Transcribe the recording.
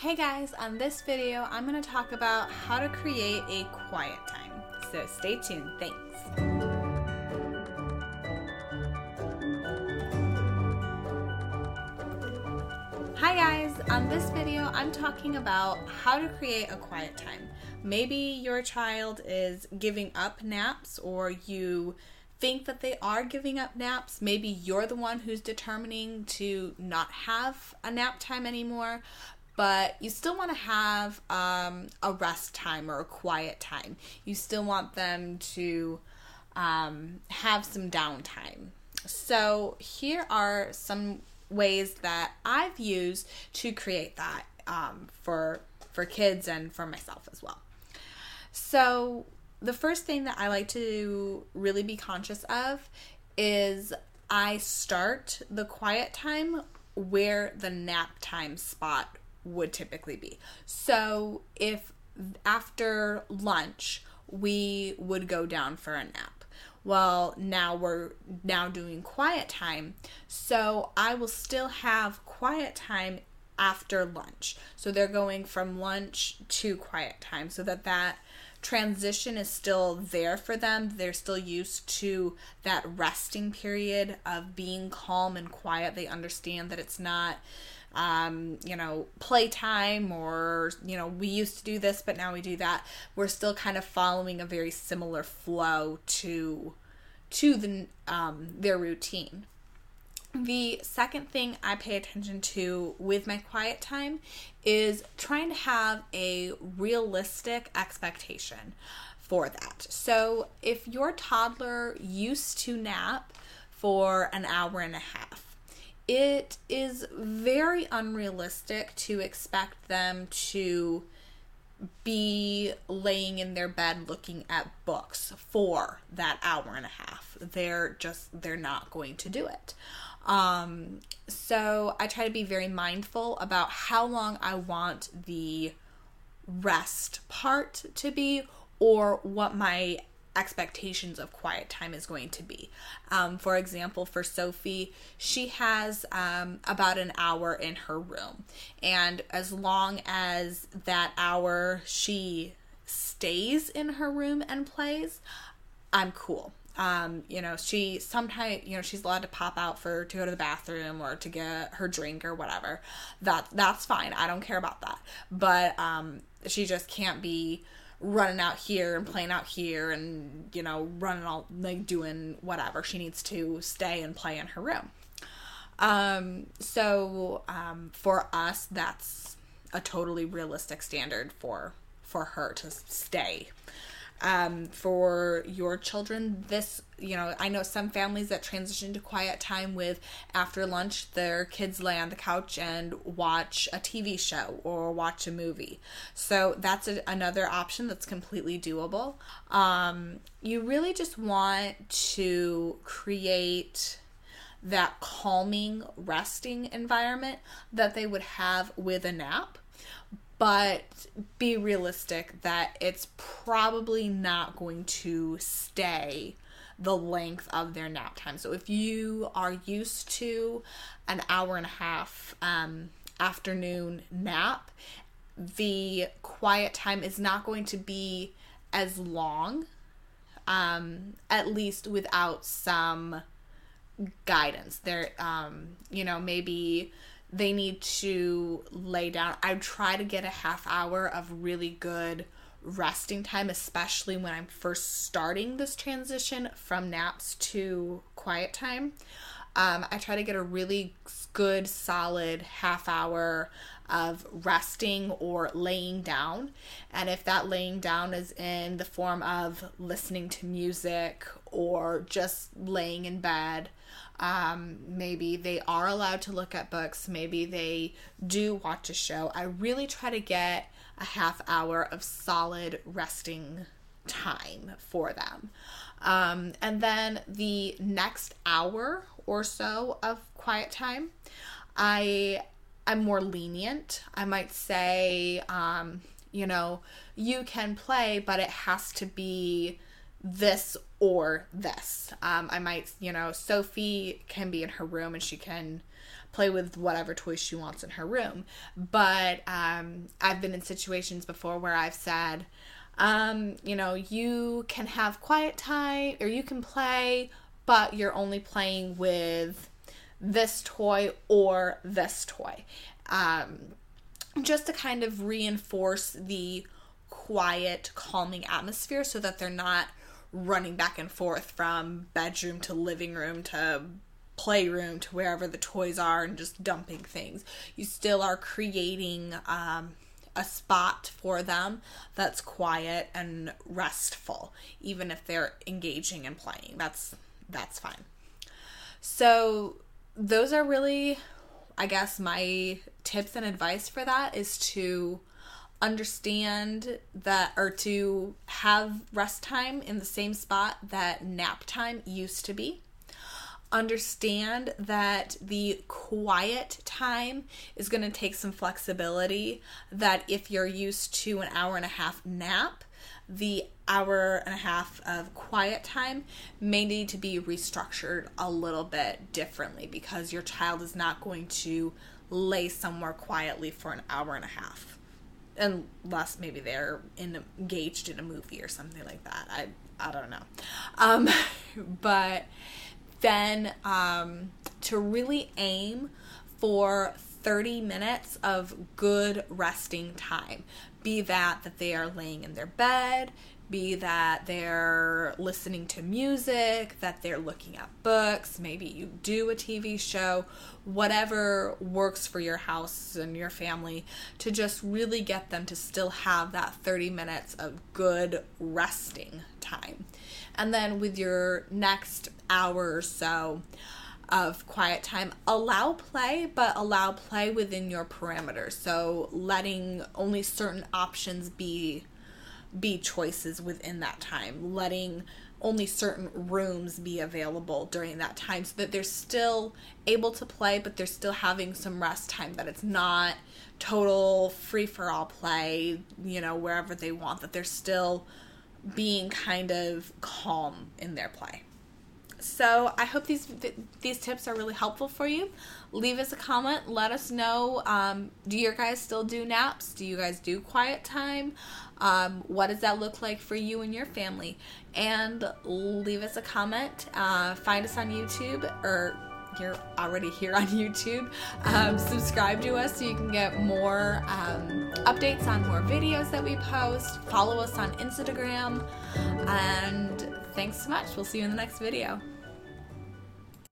Hey guys, on this video I'm going to talk about how to create a quiet time. So stay tuned. Thanks. Hi guys, on this video I'm talking about how to create a quiet time. Maybe your child is giving up naps or you think that they are giving up naps. Maybe you're the one who's determining to not have a nap time anymore, but you still want to have um, a rest time or a quiet time. You still want them to um, have some downtime. So, here are some ways that I've used to create that um, for for kids and for myself as well. So, the first thing that I like to really be conscious of is I start the quiet time where the nap time spot would typically be. So if after lunch we would go down for a nap. Well, now we're now doing quiet time. So I will still have quiet time after lunch. So they're going from lunch to quiet time so that that transition is still there for them. They're still used to that resting period of being calm and quiet. They understand that it's not um, you know, playtime or, you know, we used to do this, but now we do that. We're still kind of following a very similar flow to to the um, their routine. The second thing I pay attention to with my quiet time is trying to have a realistic expectation for that. So, if your toddler used to nap for an hour and a half, it is very unrealistic to expect them to be laying in their bed looking at books for that hour and a half. They're just they're not going to do it. Um, so I try to be very mindful about how long I want the rest part to be or what my expectations of quiet time is going to be. Um, for example, for Sophie, she has um, about an hour in her room, and as long as that hour she stays in her room and plays, I'm cool. Um, you know, she sometimes, you know, she's allowed to pop out for to go to the bathroom or to get her drink or whatever. That that's fine. I don't care about that. But um, she just can't be running out here and playing out here and you know running all like doing whatever she needs to stay and play in her room um so um for us that's a totally realistic standard for for her to stay um, for your children. This, you know, I know some families that transition to quiet time with after lunch, their kids lay on the couch and watch a TV show or watch a movie. So that's a, another option that's completely doable. Um, you really just want to create that calming, resting environment that they would have with a nap but be realistic that it's probably not going to stay the length of their nap time. So if you are used to an hour and a half um, afternoon nap, the quiet time is not going to be as long, um, at least without some guidance. There, um, you know, maybe they need to lay down. I try to get a half hour of really good resting time, especially when I'm first starting this transition from naps to quiet time. Um, I try to get a really good, solid half hour of resting or laying down. And if that laying down is in the form of listening to music or just laying in bed, um, maybe they are allowed to look at books, maybe they do watch a show. I really try to get a half hour of solid resting time for them. Um, and then the next hour or so of quiet time, I am more lenient. I might say, um, you know, you can play, but it has to be this or this. Um, I might, you know, Sophie can be in her room and she can play with whatever toys she wants in her room. But um, I've been in situations before where I've said, um, you know, you can have quiet time or you can play, but you're only playing with this toy or this toy. Um, just to kind of reinforce the quiet, calming atmosphere so that they're not running back and forth from bedroom to living room to playroom to wherever the toys are and just dumping things. You still are creating um, a spot for them that's quiet and restful, even if they're engaging and playing. That's that's fine. So those are really, I guess, my tips and advice for that is to understand that or to have rest time in the same spot that nap time used to be. Understand that the quiet time is going to take some flexibility. That if you're used to an hour and a half nap, the hour and a half of quiet time may need to be restructured a little bit differently because your child is not going to lay somewhere quietly for an hour and a half unless maybe they're in, engaged in a movie or something like that. I I don't know, um, but then um, to really aim for 30 minutes of good resting time. Be that that they are laying in their bed, be that they're listening to music, that they're looking at books, maybe you do a TV show, whatever works for your house and your family to just really get them to still have that 30 minutes of good resting time. And then with your next hour or so, of quiet time. Allow play, but allow play within your parameters. So letting only certain options be be choices within that time, letting only certain rooms be available during that time so that they're still able to play, but they're still having some rest time, that it's not total free for all play, you know, wherever they want, that they're still being kind of calm in their play. So I hope these these tips are really helpful for you. Leave us a comment. Let us know. Um, do your guys still do naps? Do you guys do quiet time? Um, what does that look like for you and your family? And leave us a comment. Uh, find us on YouTube or you're already here on YouTube. Um, subscribe to us so you can get more um, updates on more videos that we post. Follow us on Instagram. And thanks so much. We'll see you in the next video.